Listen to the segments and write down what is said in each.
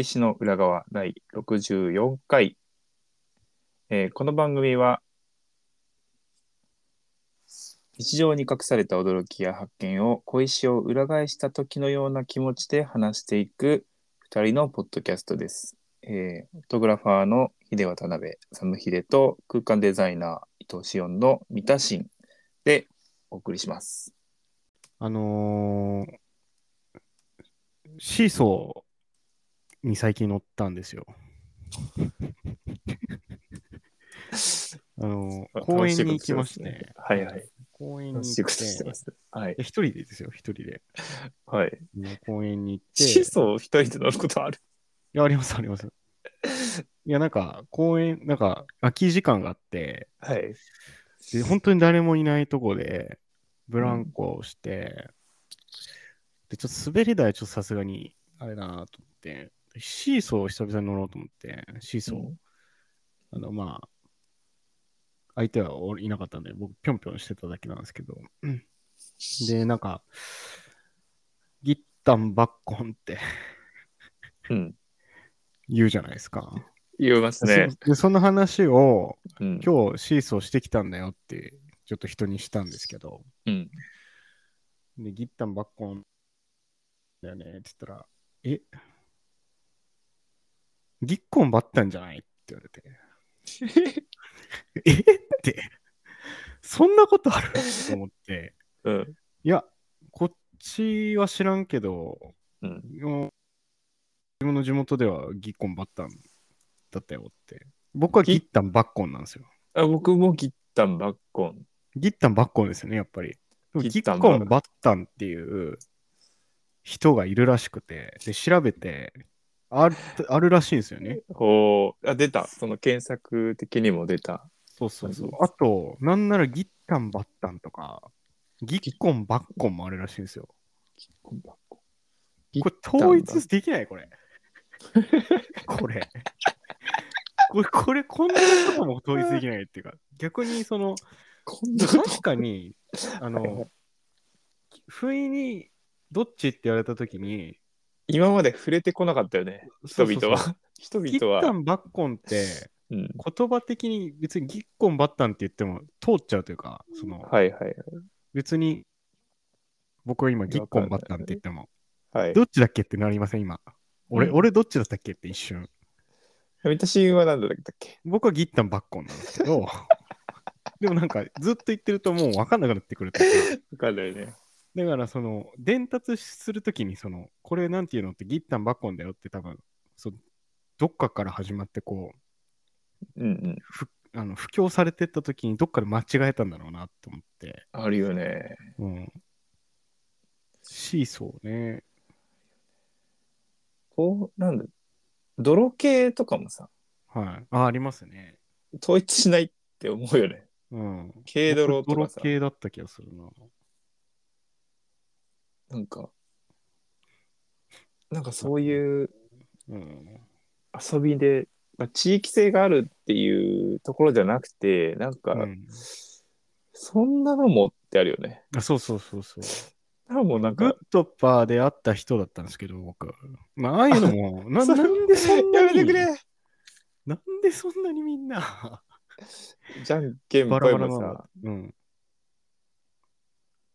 石の裏側第64回。えーこの番組は、日常に隠された驚きや発見を小石を裏返した時のような気持ちで話していく二人のポッドキャストです。えー、フォトグラファーの秀渡辺サ秀と空間デザイナー伊藤紫音の三田新でお送りします。あのーシーソーに最近乗ったんですよ。あのー公園に行きまして、はいはい。公園に行って、してます。はい。一人でですよ、一人で。はい。公園に行って、シーソー一人で乗ることある？いや、あります、あります。いや、なんか、公園、なんか、空き時間があって、はい。で、本当に誰もいないとこで、ブランコをして、で、ちょっと滑り台、ちょっとさすがに、あれだなと思って、シーソーを久々に乗ろうと思って、シーソー、うんあの、まあ、相手はおいなかったんで、僕、ぴょんぴょんしてただけなんですけど、うんで、なんか、ギッタンバッコンってうん。言うじゃないですか。言いますね。そでその話を、うん。今日シーソーしてきたんだよって、ちょっと人にしたんですけど、うん。で、ギッタンバッコンだよねって言ったら、え？ギッコンバッタンじゃない？って言われて、え？って、そんなことある？と思って、うん。いや、こっちは知らんけど、うん。自分の地元ではギッコンバッタンだったよって。僕はギッタンバッコンなんですよ。あ僕もギッタンバッコン。ギッタンバッコンですよね、やっぱり。でもギギッタンッコンバッタンっていう人がいるらしくて、で、調べて、あるあるらしいんですよね。おーあ、出た。その検索的にも出た。そうそうそう。あと、なんならギッタンバッタンとか、ギッコンバッコンもあるらしいんですよ。ギッコンバッコン。これ統一できないこれ。これ。これ、これ、こんなことも統一できないっていうか、逆にその、こんなこと確かに、あの、不意にどっちって言われたときに、今まで触れてこなかったよね。人々そうそうそうは。人ギッ々は。タンバッコンって、うん。言葉的に別にギッコンバッタンって言っても通っちゃうというか、その、はいはい別に、僕は今ギッコンバッタンって言っても、はい。はい。どっちだっけってなりません、今。俺、うん俺どっちだったっけって一瞬。私は何だったっけ？僕はギッタンバッコンなんですけど、でもなんかずっと言ってるともう分かんなくなってくるとか わかんないね。だからその伝達するときにそのこれなんていうのってギッタンバッコンだよって多分そうどっかから始まってこううんうん。ふあの布教されてったときにどっかで間違えたんだろうなと思って、あるよね。うん、シーソーねこう、なんだ。泥系とかもさ、はいあありますね統一しないって思うよね。うん軽泥とかさ僕泥系だった気がするななんか、なんかそういううん遊びで、まあ、地域性があるっていうところじゃなくて、なんか、うんそんなのもってあるよね。あそうそうそうそうなんかもうなんグッか、ドパーで会った人だったんですけど、僕。まあ、ああいうのも、なそれなんでそんなに、やめてくれなんでそんなにみんな、じゃんけんぽいもさ、。うん。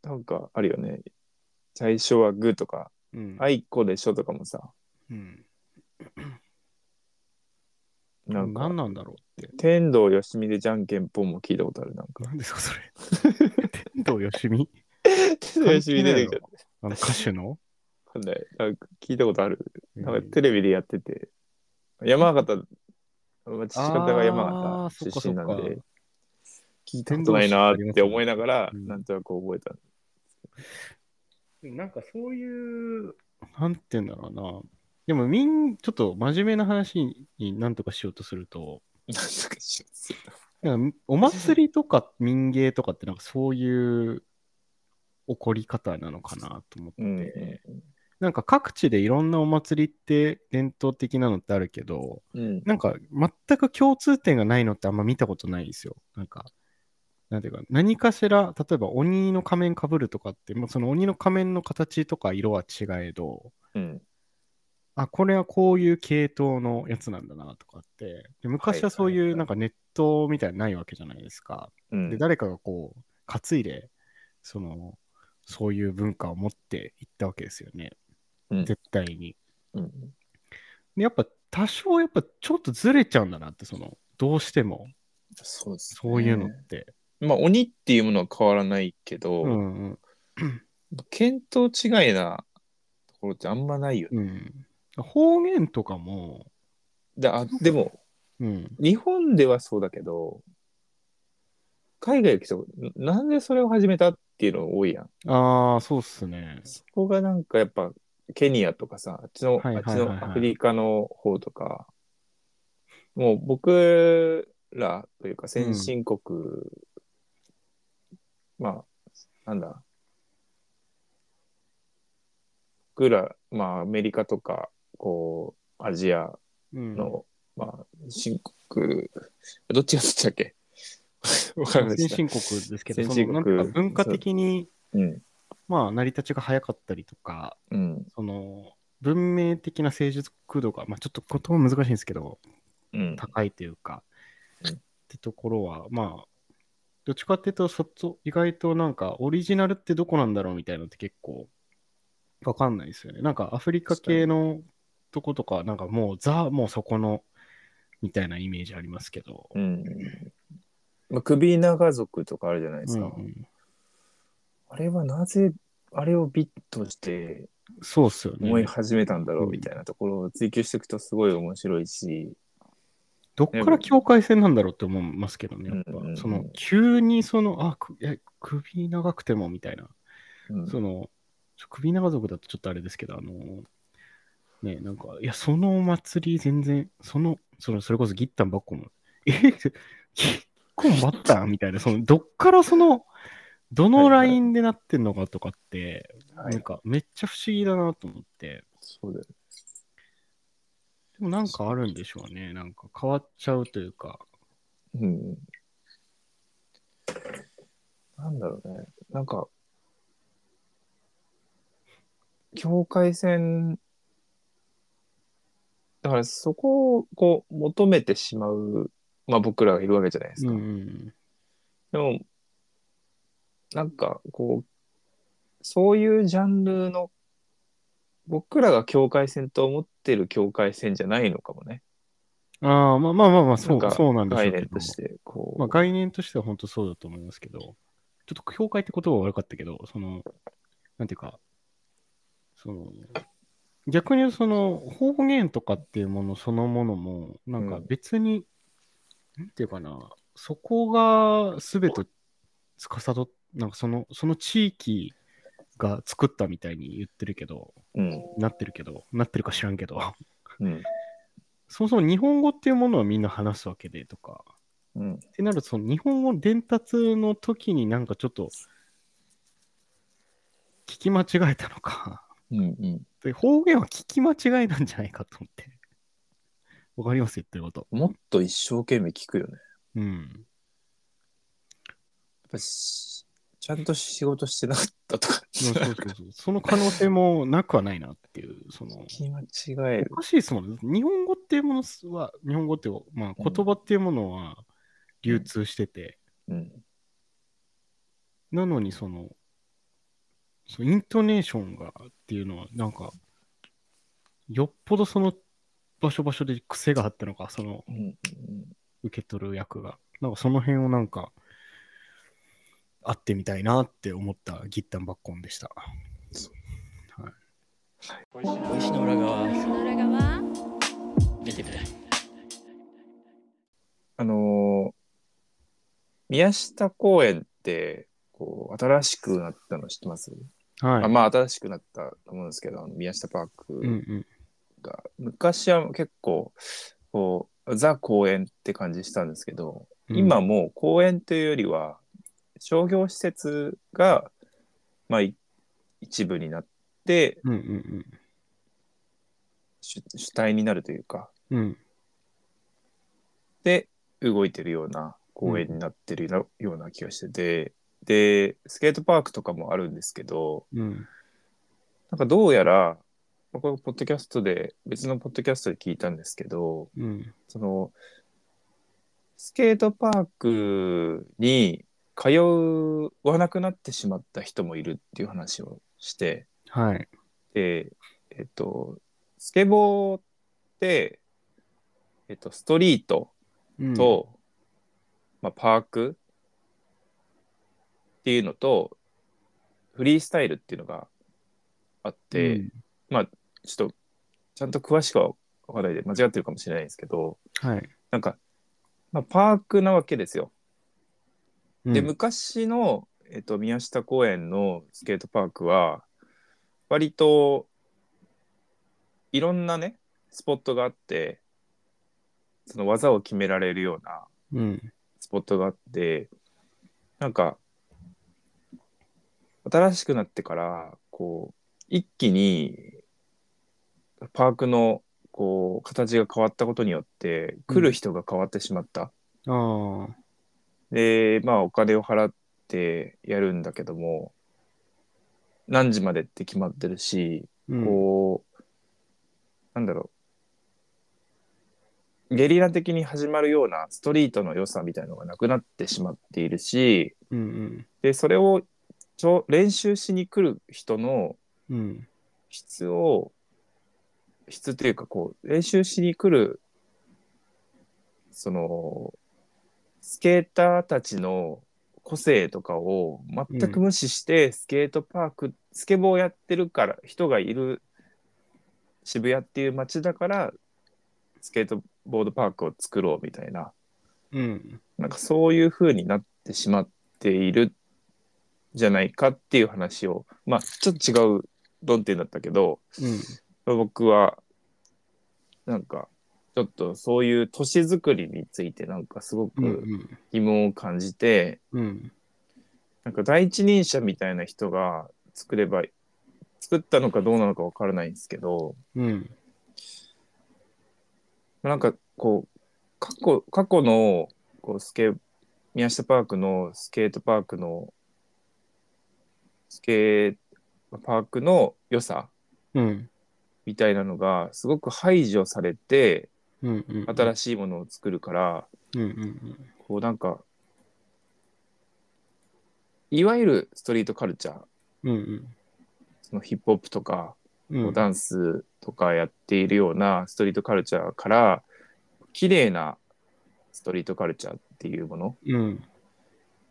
なんかあるよね。最初はグーとか、うん。あいこでしょとかもさ、うん。なんか、何なんだろうって。天童よしみでじゃんけんぽんも聞いたことある。なんか、なんですか、それ。天童よしみ？天童よしみ出てきちゃった。あの歌手の？わかんない。なんか聞いたことある。なんかうんテレビでやってて、山形、まあ父方が山形出身なんそっで、聞いたことないなって思いながら、うんなんとなく覚えた。なんかそういう、なんて言うんだろうな。でも、みん、ちょっと真面目な話になんとかしようとすると、なんとかしようなんかお祭りとか民芸とかってなんかそういう起こり方なのかなと思って、うん。なんか各地でいろんなお祭りって伝統的なのってあるけど、うん。なんか全く共通点がないのってあんま見たことないんですよ。なんか、なんていうか、何かしら、例えば鬼の仮面かぶるとかって、もうその鬼の仮面の形とか色は違えど、うん。あ、これはこういう系統のやつなんだなとかって、で昔はそうはいうなんかネットみたいなのないわけじゃないですか。うんで、誰かがこう、担いで、その、そういう文化を持っていったわけですよね。うん絶対に。うん。で、やっぱ多少やっぱちょっとずれちゃうんだなって、その、どうしても、そうね。そういうのって。まあ、鬼っていうものは変わらないけど、うんうん。見当違いなところってあんまないよね。うん。方言とかも、であでも、うん。日本ではそうだけど、海外行くと、ななんでそれを始めたっていうの多いやん。ああ、そうっすね。そこがなんかやっぱ、ケニアとかさ、あっちの、あっちのアフリカの方とか、もう僕らというか先進国、まあ、なんだ、僕ら、まあアメリカとか、こう、アジアうん。の、まあ、新国、どっちがどっちだっけ？わかんない先進国ですけど、そのなんか文化的に、うん。まあ、成り立ちが早かったりとか、うん。その、文明的な成熟度が、まあ、ちょっと言葉難しいんですけど、うん。高いというか、うんってところは、まあ、どっちかっていうと、そっち、意外となんか、オリジナルってどこなんだろうみたいなのって結構、わかんないですよね。なんか、アフリカ系のとことか、なんかもう、ザ、もうそこの、みたいなイメージありますけど。うん。まあ、首長族とかあるじゃないですか。うんうんあれはなぜ、あれをビッとしてそうっすよね。思い始めたんだろううんみたいなところを追求していくとすごい面白いし、どっから境界線なんだろうって思いますけどね、やっぱ。うんうんうんその、急にその、あ、くえ首長くてもみたいな。うんその、首長族だとちょっとあれですけど、あの、ね、なんか、いや、そのお祭り全然、その、そのそれこそギッタンばっこも、えギッコンバッタンみたいな、その、どっからその、どのラインでなってんのかとかって、はいなんか、めっちゃ不思議だなと思って。そうだよね。でもなんかあるんでしょうね。なんか変わっちゃうというか。うん。なんだろうね。なんか、境界線、だからそこをこう求めてしまう、まあ僕らがいるわけじゃないですか。うんうん。でも、なんかこう、そういうジャンルの、僕らが境界線と思ってる境界線じゃないのかもね。ああ、まあまあまあまあ、そうなんかそうなんでしょうけど概念と。して、こう。まあ概念としては本当そうだと思いますけど、ちょっと境界って言葉は悪かったけど、その、なんていうか、その、逆にその方言とかっていうものそのものも、なんかうん別に、なんていうかな、そこが全て司っ、なんかその、その地域が作ったみたいに言ってるけど、うん。なってるけど、なってるか知らんけど、うん。そもそも日本語っていうものはみんな話すわけでとか、うん。ってなると、その日本語伝達の時になんかちょっと、聞き間違えたのか。うん。うん。で方言は聞き間違いなんじゃないかと思って。わかります言ってること。もっと一生懸命聞くよね。うん。やっぱしちゃんと仕事してなかったとか、そうそうそうその可能性もなくはないなっていう、その、聞き間違えるお。かしいですもんね。日本語っていうものは、日本語っていう、まあうん言葉っていうものは流通してて、うん。なのにその、そのイントネーションがっていうのは、なんか、よっぽどその場所場所で癖があったのか、そのうん。うん受け取る役が。なんかその辺をなんか、会ってみたいなって思ったギッタンバッコンでした。小石の裏側その裏側見てみたいあのー宮下公園って、こう、新しくなったの知ってます、はい。あまあ、新しくなったと思うんですけど、宮下パーうんうクん。が、昔は結構、こう、ザ公園って感じしたんですけど、うん今もう公園というよりは、商業施設が、まあ、い一部になっってうんうん主主体になるというかうん。うん。で動いてるような公園になってるような気がしてて、でスケートパークとかもあるんですけどうん。なんかどうやらまあこれポッドキャストで別のポッドキャストで聞いたんですけどうん。そのスケートパークに通わなくなってしまった人もいるっていう話をしてはい。でえっとスケボーって、えっと、ストリートうん、と、まあ、パークっていうのとフリースタイルっていうのがあって、うんまあちょっとちゃんと詳しくは分からないで間違ってるかもしれないんですけどはい。なんか、まあ、パークなわけですよ。でうん昔の、えっと、宮下公園のスケートパークは割といろんなねスポットがあってその技を決められるようなうん。スポットがあってなんか新しくなってからこう一気にパークのこう形が変わったことによって来る人が変わってしまった。ああ。でまあお金を払ってやるんだけども何時までって決まってるし、うん。こうなんだろうゲリラ的に始まるようなストリートの良さみたいのがなくなってしまっているしうんうん。でそれをちょ練習しに来る人のうん。質を質っていうかこう練習しに来るそのスケーターたちの個性とかを全く無視して、スケートパークスケボーをやってるから人がいる渋谷っていう街だからスケートボードパークを作ろうみたいなうん。なんかそういう風になってしまっているじゃないかっていう話をまあちょっと違う論点だったけどうん。僕はなんかちょっとそういう都市づくりについてなんかすご。く疑問を感じて、うん。なんか第一人者みたいな人が作れば作ったのかどうなのかわからないんですけどうん。なんかこう過去過去のこうスケ宮下パークのスケートパークのスケーパークの良さ。みたいなのがすごく排除されてうん。うん。新しいものを作るから、うん。うん。こうなんかいわゆるストリートカルチャーうん。そのヒップホップとか、うん。ダンスとかやっているようなストリートカルチャーから綺麗なストリートカルチャーっていうものうん。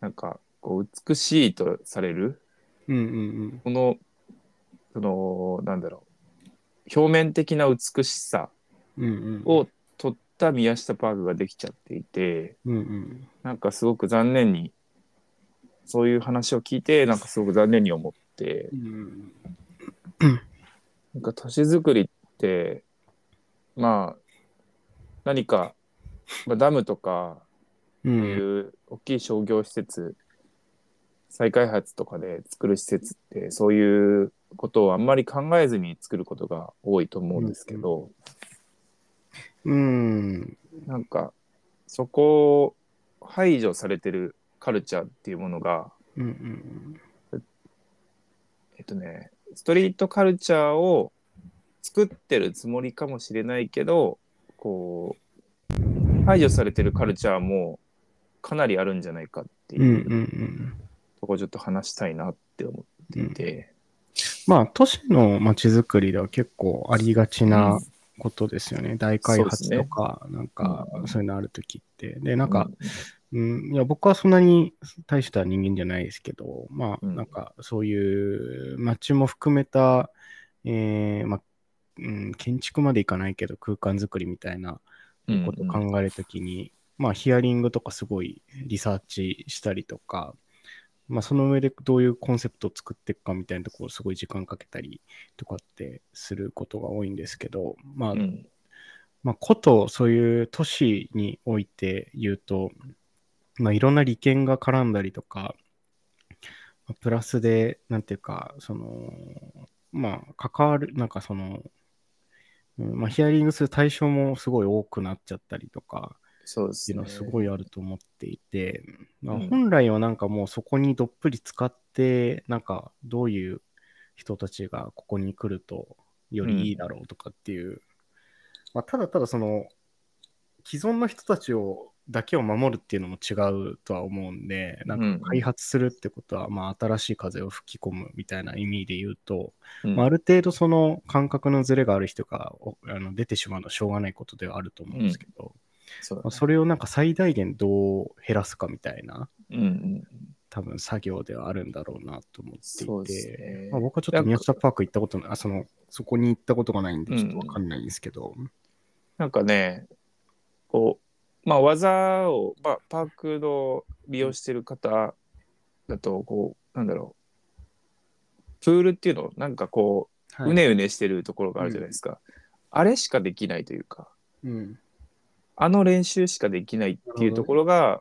なんかこう美しいとされるうん。うん。このそのなんだろう表面的な美しさうん。うん。を取った宮下パークができちゃっていてうん。うん。なんかすごく残念にそういう話を聞いてなんかすごく残念に思ってうん。なんか都市づくりってまあ何か、まあ、ダムとかう。そうんいう大きい商業施設再開発とかで作る施設ってそういうことをあんまり考えずに作ることが多いと思うんですけど、うん。なんかそこを排除されてるカルチャーっていうものがうん。えっとねストリートカルチャーを作ってるつもりかもしれないけどこう排除されてるカルチャーもかなりあるんじゃないかってうん。うん。う。いうんとこちょっと話したいなって思っていて、まあ、都市の街づくりでは結構ありがちなことですよね。大開発とか、なんかう、んそういうのあるときって。で、なんか、ううん、いや、僕はそんなに大した人間じゃないですけど、まあ、うん。なんか、そういう街も含めた、えーまあ、うん、建築までいかないけど、空間づくりみたいなうんことを考えるときに、まあ、ヒアリングとかすごいリサーチしたりとか、まあ、その上でどういうコンセプトを作っていくかみたいなところをすごい時間かけたりとかってすることが多いんですけど、まあ、うん。まあ、ことそういう都市において言うと、まあ、いろんな利権が絡んだりとか、まあプラスで、なんていうか、その、まあ、関わる、なんかその、うんまあ、ヒアリングする対象もすごい多くなっちゃったりとかそうですねっていうのは。すごいあると思っていて、まあうん本来はなんかもうそこにどっぷり使って、なんかどういう人たちがここに来るとよりいいだろうとかっていう、まあ、ただただその既存の人たちをだけを守るっていうのも違うとは思うんで、なんか開発するってことは、まあ新しい風を吹き込むみたいな意味で言うと、うんまあ、ある程度その感覚のズレがある人がおあの出てしまうのはしょうがないことではあると思うんですけど、そうまあ、それをなんか最大限どう減らすかみたいなうんうん。多分作業ではあるんだろうなと思っていて、ね。まあ、僕はちょっと宮下パーク行ったことない、あそのそこに行ったことがないんでちょっとわかんないんですけど、なんかね、こう、まあ、技を、まあ、パークの利用してる方だと、こう、なんだろう、プールっていうの、なんかこう、はい。うねうねしてるところがあるじゃないですか。あれしかできないというか、うんあの練習しかできないっていうところが、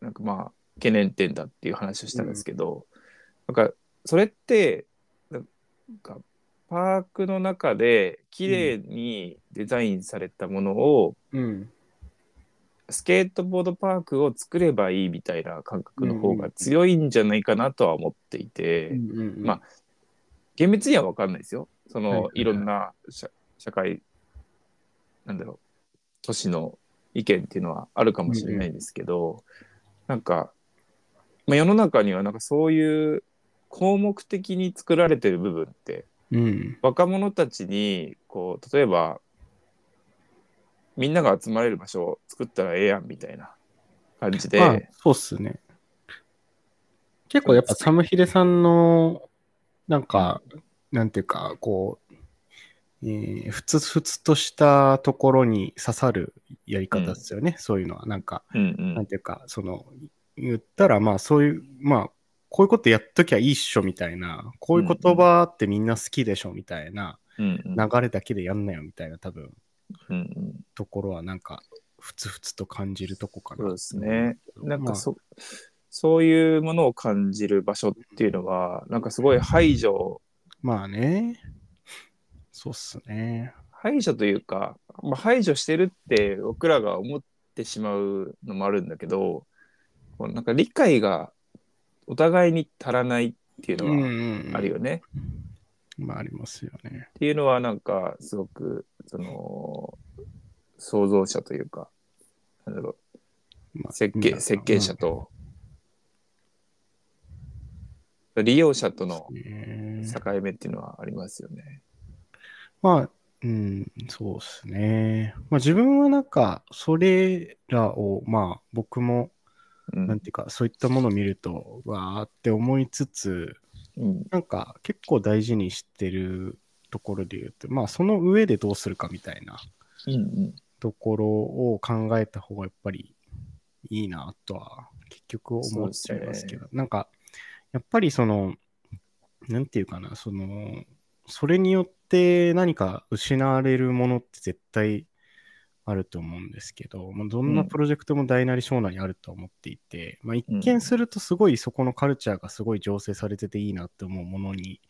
なんかまあ、懸念点だっていう話をしたんですけど、なんか、それって、なんか、パークの中で綺麗にデザインされたものを、うん。スケートボードパークを作ればいいみたいな感覚の方が強いんじゃないかなとは思っていて、うんうんうん。まあ厳密には分かんないですよ。その、はいはいはい。いろんな社社会、なんだろう、都市の意見っていうのはあるかもしれないですけど、なんか、まあ、世の中にはなんかそういう項目的に作られてる部分って、うん若者たちに、こう、例えば、みんなが集まれる場所を作ったらええやんみたいな感じで、まあ、そうっすね。結構やっぱサムヒデさんの、なんか、なんていうか、こう、えーふつふつとしたところに刺さるやり方ですよね、そういうのは。なんか、うんうんなんていうか、その、言ったら、まあそういう、まあ、こういうことやっときゃいいっしょみたいな、こういう言葉ってみんな好きでしょみたいなうんうん流れだけでやんなよみたいな多分うんうんところはなんか、ふつふつと感じるとこかな。そうですね。なんまあかそ、そういうものを感じる場所っていうのは、なんかすごい排除、まあね。そうっすね。排除というか、まあ、排除してるって僕らが思ってしまうのもあるんだけど、こうなんか理解がお互いに足らないっていうのはんあるよね。まあありますよね。っていうのはなんかすごくその創造者というかなんだろまあう設計うん設計者と利用者とのね境目っていうのはありますよね。まあ、うん、そうですね。まあ自分はなんか、それらを、まあ僕も、うん。なんていうか、そういったものを見ると、わーって思いつつ、うん。なんか結構大事にしてるところで言うと、まあその上でどうするかみたいなところを考えた方がやっぱりいいなとは結局思っちゃいますけど、なんかやっぱりそのなんていうかなそのそれによって何か失われるものって絶対あると思うんですけど、まあ、どんなプロジェクトも大なり小なりあると思っていて、まあ、一見するとすごいそこのカルチャーがすごい醸成されてていいなって思うものに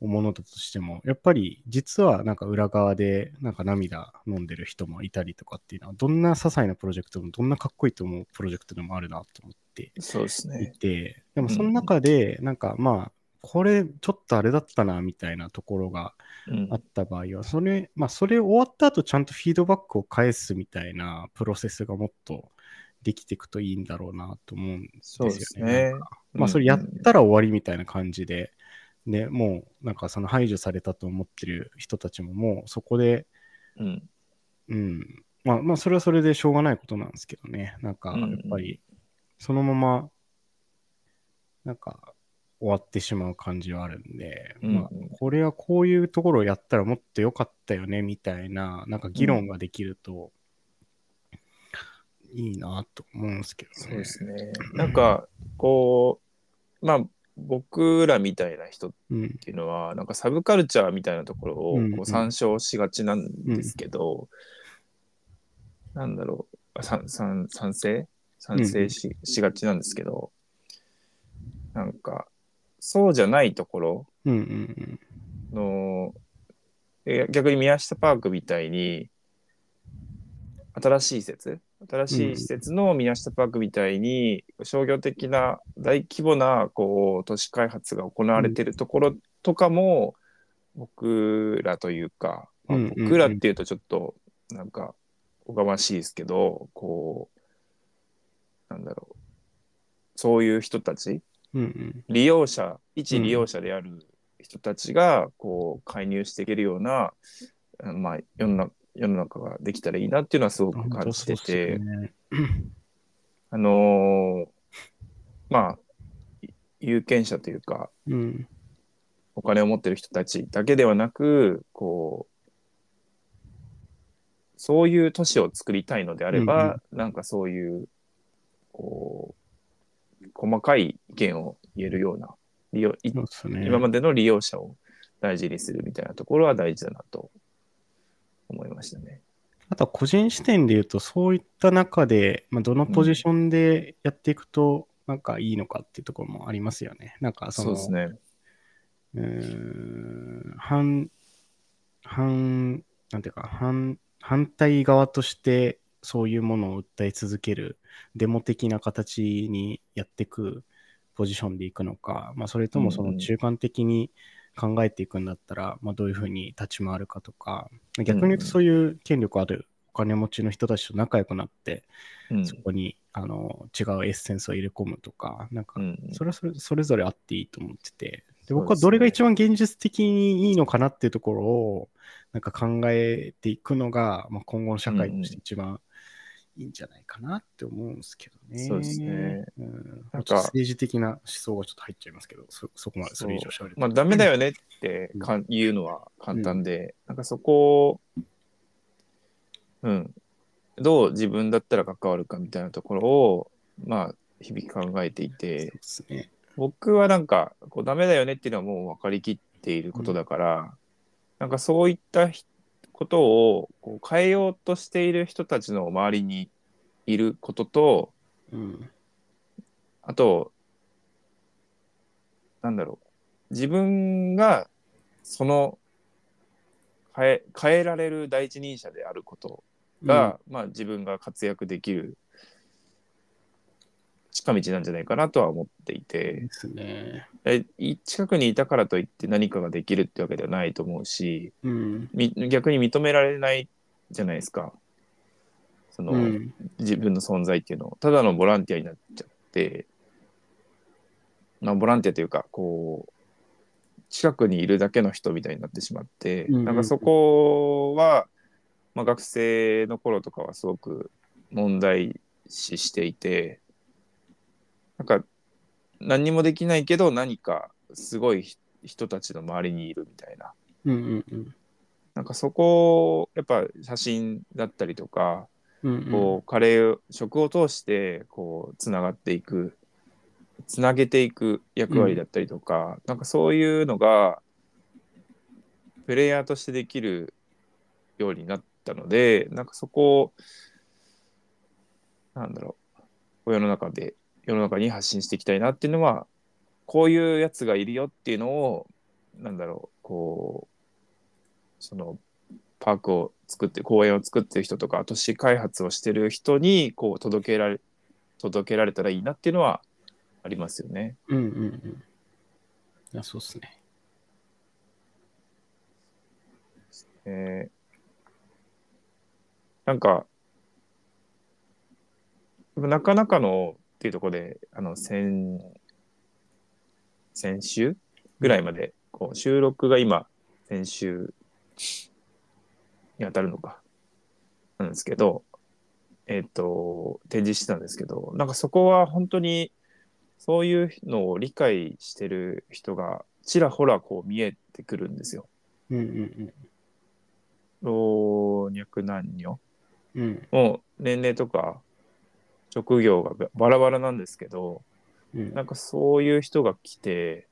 ものだとしても、やっぱり実はなんか裏側でなんか涙飲んでる人もいたりとかっていうのは、どんな些細なプロジェクトもどんなかっこいいと思うプロジェクトでもあるなと思って。そうですいね。て、でもその中でなんかまあ、これちょっとあれだったなみたいなところがうん。あった場合は、それ、まあそれ終わった後ちゃんとフィードバックを返すみたいなプロセスがもっとできていくといいんだろうなと思うんですよね。そね。まあそれやったら終わりみたいな感じで、で、もうなんかその排除されたと思ってる人たちももうそこで、うん。うん、まあまあそれはそれでしょうがないことなんですけどね、なんかやっぱりそのまま、なんか終わってしまう感じはあるんで、うんまあこれはこういうところをやったらもっと良かったよねみたいな、なんか議論ができるといいなと思うんですけどね。そうですね。なんかこうまあ僕らみたいな人っうん。ていうのはなんかサブカルチャーみたいなところをうんうんこう参照しがちなんですけど、なんだろう賛賛成？賛成し,、しがちなんですけどなんかそうじゃないところうんうんの、え逆に宮下パークみたいに、新しい施設？新しい施設の宮下パークみたいに、商業的な大規模なこう都市開発が行われてるところとかも、僕らというか、まあうんうんうん。僕らっていうとちょっとなんかおがましいですけど、こう、なんだろう、そういう人たち、うんうん。利用者一利用者である人たちがこう介入していけるような、まあ、世の中世の中ができたらいいなっていうのはすごく本感じてて、ね。あのーまあい有権者というかうん。お金を持ってる人たちだけではなくこうそういう都市を作りたいのであれば、なんかそういうこう細かい意見を言えるような利用ね。今までの利用者を大事にするみたいなところは大事だなと思いましたね。あとは個人視点で言うと、そういった中で、まあ、どのポジションでやっていくと、なんかいいのかっていうところもありますよね。なんかその、そうですね。うーん反、反、なんていうか、反、反対側としてそういうものを訴え続けるデモ的な形にやっていくポジションでいくのか、まあ、それともそうんうん。の中間的に考えていくんだったら、まあ、どういうふうに立ち回るかとか、逆に言うとそういう権力あるお金持ちの人たちと仲良くなって、うん。そこにあの違うエッセンスを入れ込むとか、なんかうんそれはそれそれぞれあっていいと思ってて、で僕はどれが一番現実的にいいのかなっていうところをなんか考えていくのが、まあ、今後の社会として一番いいんじゃないかなって思うんですけどね。そうですね。うん、なんか。政治的な思想がちょっと入っちゃいますけど、そそこまでそれ以上しゃべるとまあ、ダメだよねってか言うのは簡単で、なんかそこを、うん、どう自分だったら関わるかみたいなところを、まあ、日々考えていそうて、ですね。僕はなんか、こうダメだよねっていうのはもう分かりきっていることだから、なんかそういったひことをこう変えようとしている人たちの周りにいることと、うん。あと、なんだろう、自分がその変え変えられる第一人者であることが、まあ自分が活躍できる近道なんじゃないかなとは思っていうん、てで、すね。近くにいたからといって何かができるってわけではないと思うし、うん。み逆に認められないじゃないですか。その、うん。自分の存在っていうのをただのボランティアになっちゃって、まあ、ボランティアというかこう近くにいるだけの人みたいになってしまって、うんうんなんかそこは、まあ、学生の頃とかはすごく問題視していてなんか何にもできないけど何かすごい人人たちの周りにいるみたいな。うんうんうん。なんかそこをやっぱ写真だったりとか、うんうん。こうカレーを食を通してこうつながっていくつなげていく役割だったりとか、なんかそういうのがプレイヤーとしてできるようになったのでなんかそこをなんだろう世の中で世の中に発信していきたいなっていうのはこういうやつがいるよっていうのをなんだろうこうそのパークを作って公園を作ってる人とか都市開発をしてる人にこう届けられ届けられたらいいなっていうのはありますよね。うんうんうん。いや、そうっすね。えーなんかなかなかのっていうところであの先先週ぐらいまでこう収録が今先週に当たるのかなんですけどえっ、と展示してたんですけどなんかそこは本当にそういうのを理解してる人がちらほらこう見えてくるんですよ。うんうん老若男女うん。うんもう年齢とか職業がばバラバラなんですけどうん。なんかそういう人が来て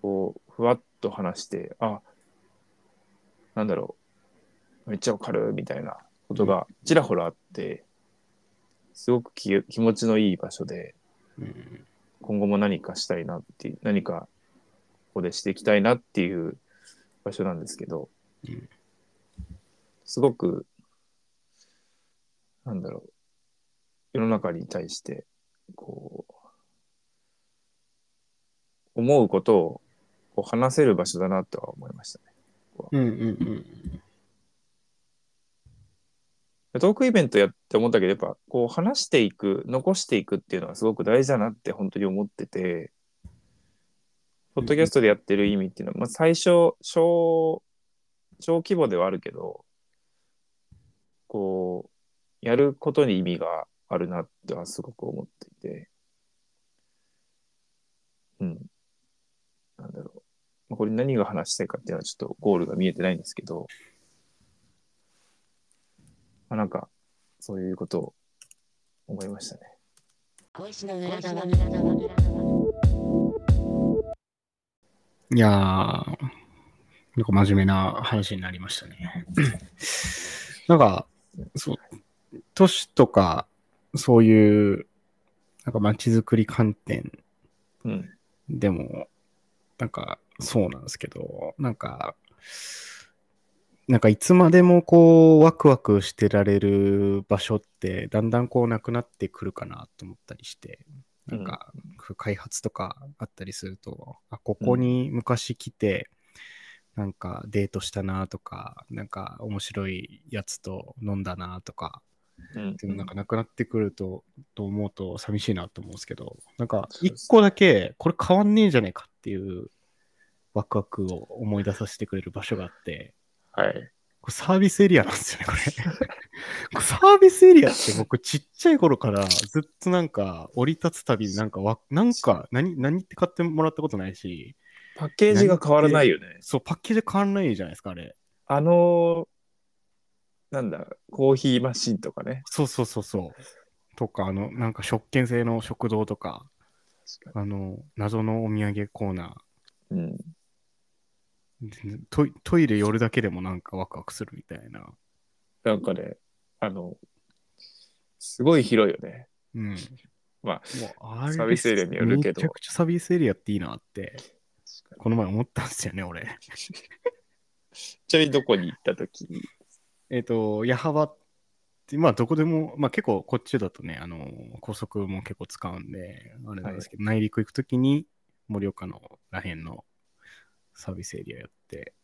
こうふわっと話してあなんだろうめっちゃわかるみたいなことがちらほらあってすごく気気持ちのいい場所でうん。今後も何かしたいなっていう、何かここでしていきたいなっていう場所なんですけど、うん。すごく、なんだろう、世の中に対して、こう、思うことをこう話せる場所だなとは思いましたね。うんうんうん。トークイベントやって思ったけど、やっぱこう話していく、残していくっていうのはすごく大事だなって本当に思ってて、ポッドキャストでやってる意味っていうのは、まあ最初、小、小規模ではあるけど、こう、やることに意味があるなってはすごく思っていて、うん。なんだろう。まあこれ何が話したいかっていうのはちょっとゴールが見えてないんですけど、まあ、なんか、そういうことを思いましたね。いやー、なんか真面目な話になりましたね。なんか、そう、都市とか、そういう、なんか街づくり観点うん。でも、なんか、そうなんですけど、なんか、なんかいつまでもこう、ワクワクしてられる場所って、だんだんこう、なくなってくるかなと思ったりして、なんか、開発とかあったりすると、あ、ここに昔来て、なんかデートしたなとか、なんか面白いやつと飲んだなとか、うんっていうのなんかなくなってくると、と思うと寂しいなと思うんですけど、なんか一個だけこれ変わんねえんじゃねえかっていうワクワクを思い出させてくれる場所があって、はい。これサービスエリアなんですよね、これ。これサービスエリアって僕ちっちゃい頃からずっとなんか降り立つたびになんかわ、なんか何、何って買ってもらったことないし、パッケージが変わらないよね。そう、パッケージ変わんないじゃないですか、あれ。あのーなんだ、コーヒーマシンとかね。そうそうそうそう。とか、あの、なんか食券制の食堂とか、あの、謎のお土産コーナに。うん。ー、トイトイレ寄るだけでもなんかワクワクするみたいな。なんかね、あの、すごい広いよね。うん。まあ、サービスエリアによるけどめちゃくちゃサービスエリアっていいなって、この前思ったんですよね、俺。ちなみにどこに行った時に。えっ、と、矢幅って、まあ、どこでも、まあ、結構こっちだとね、あの、高速も結構使うんで、あれなんですけど、内陸行くときに、盛岡のらへんのサービスエリアやって、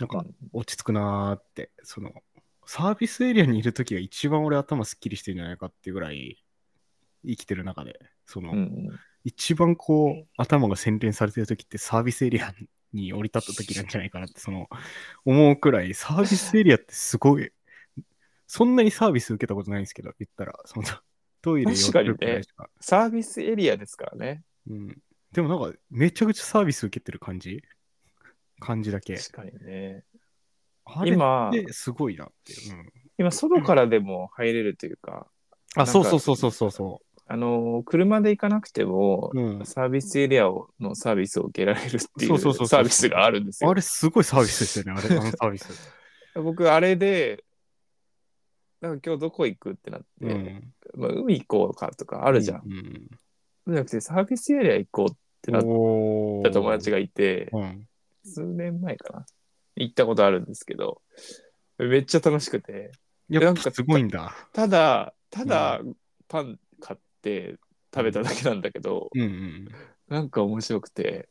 なんか、落ち着くなーって、その、サービスエリアにいるときが一番俺頭すっきりしてるんじゃないかっていうぐらい、生きてる中で、その、うんうん。一番こう、頭が洗練されてるときってサービスエリアに降り立ったときなんじゃないかなって、その、思うくらい、サービスエリアってすごい、そんなにサービス受けたことないんですけど、言ったら、その、トイレ寄ってるくらいしか。サービスエリアですからね。うん。でもなんか、めちゃくちゃサービス受けてる感じ？感じだけ。確かにね。今すごいなっていう。うん、今、外からでも入れるというか、あ、そうそうそうそうそうそあの、車で行かなくても、う。うん。サービスエリアをのサービスを受けられるっていそうそうそうそううサービスがあるんですよ。あれすごいサービスですよね、あれ、あのサービス。僕、あれで、なんか今日どこ行くってなって、うん。まあ、海行こうかとかあるじゃん。うん。じゃなくて、サービスエリア行こうってなっおた友達がいて、うん。数年前かな。行ったことあるんですけど、めっちゃ楽しくて、やっぱすごいんだ。ただ、ただ、パン買って食べただけなんだけど、うんうん。なんか面白くて、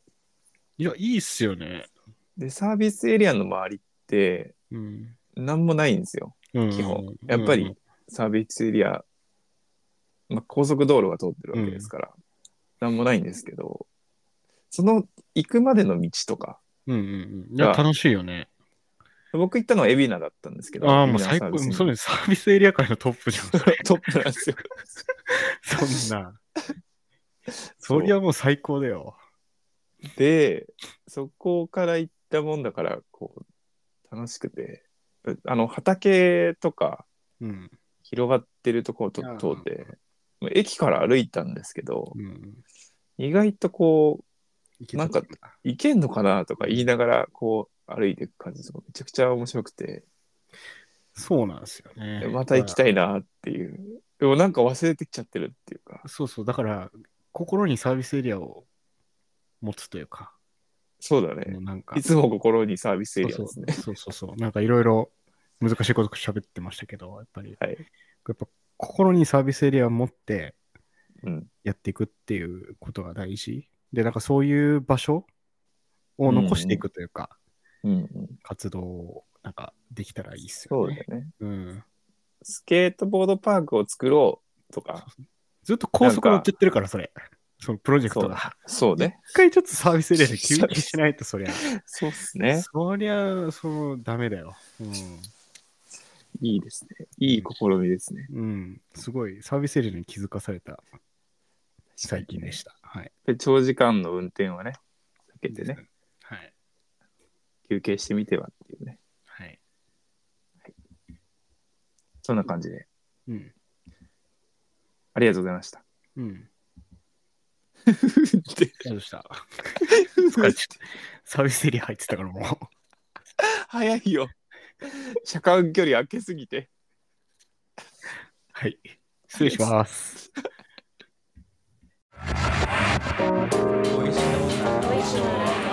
いや、いいっすよね。で、サービスエリアの周りって、うん。なんもないんですよ。うん基本やっぱり、サービスエリア、まあ、高速道路が通ってるわけですから、なんもないんですけど、その行くまでの道とか、うんうんうん。いや、楽しいよね。僕行ったのは海老名だったんですけど、ああ、もう海最高。それサービスエリア界のトップじゃん。トップなんですよ。そんな。そりゃもう最高だよ。で、そこから行ったもんだから、こう、楽しくて、あの、畑とかうん。広がってるところとあー通って、駅から歩いたんですけど、うん。意外とこう、いけたなんか行けんのかなとか言いながら、こう、歩いていく感じとかめちゃくちゃ面白くて、そうなんですよね。また行きたいなっていう。でもなんか忘れてきちゃってるっていうか。そうそう。だから、こ心にサービスエリアを持つというか、そうだね。もうなんか、いつも心にサービスエリアですね。そうそうそうそう。なんかいろいろ難しいこと喋ってましたけど、やっぱり、はい。やっぱ心にサービスエリアを持ってうん。やっていくっていうことが大事。で、なんかそういう場所を残していくというか、うんうん。活動をなんかできたらいいっすよね。そうだよね。うん。スケートボードパークを作ろうとか。ずっと高速乗っちゃってるから、それ。そのプロジェクトが。そうね。一回ちょっとサービスエリアで休憩しないと、そりゃ。そうっすね。そりゃ、そう、ダメだよ。うん。いいですね。いい試みですね。うん。すごい、サービスエリアに気づかされた最近でした。はい。で長時間の運転はね、避けてね、はい。休憩してみてはっていうね。そんな感じで。うん。ありがとうございました。うん。どうした？サービスエリア入ってたからもう。早いよ。車間距離開けすぎて。はい。失礼します。おいしい。おいしい。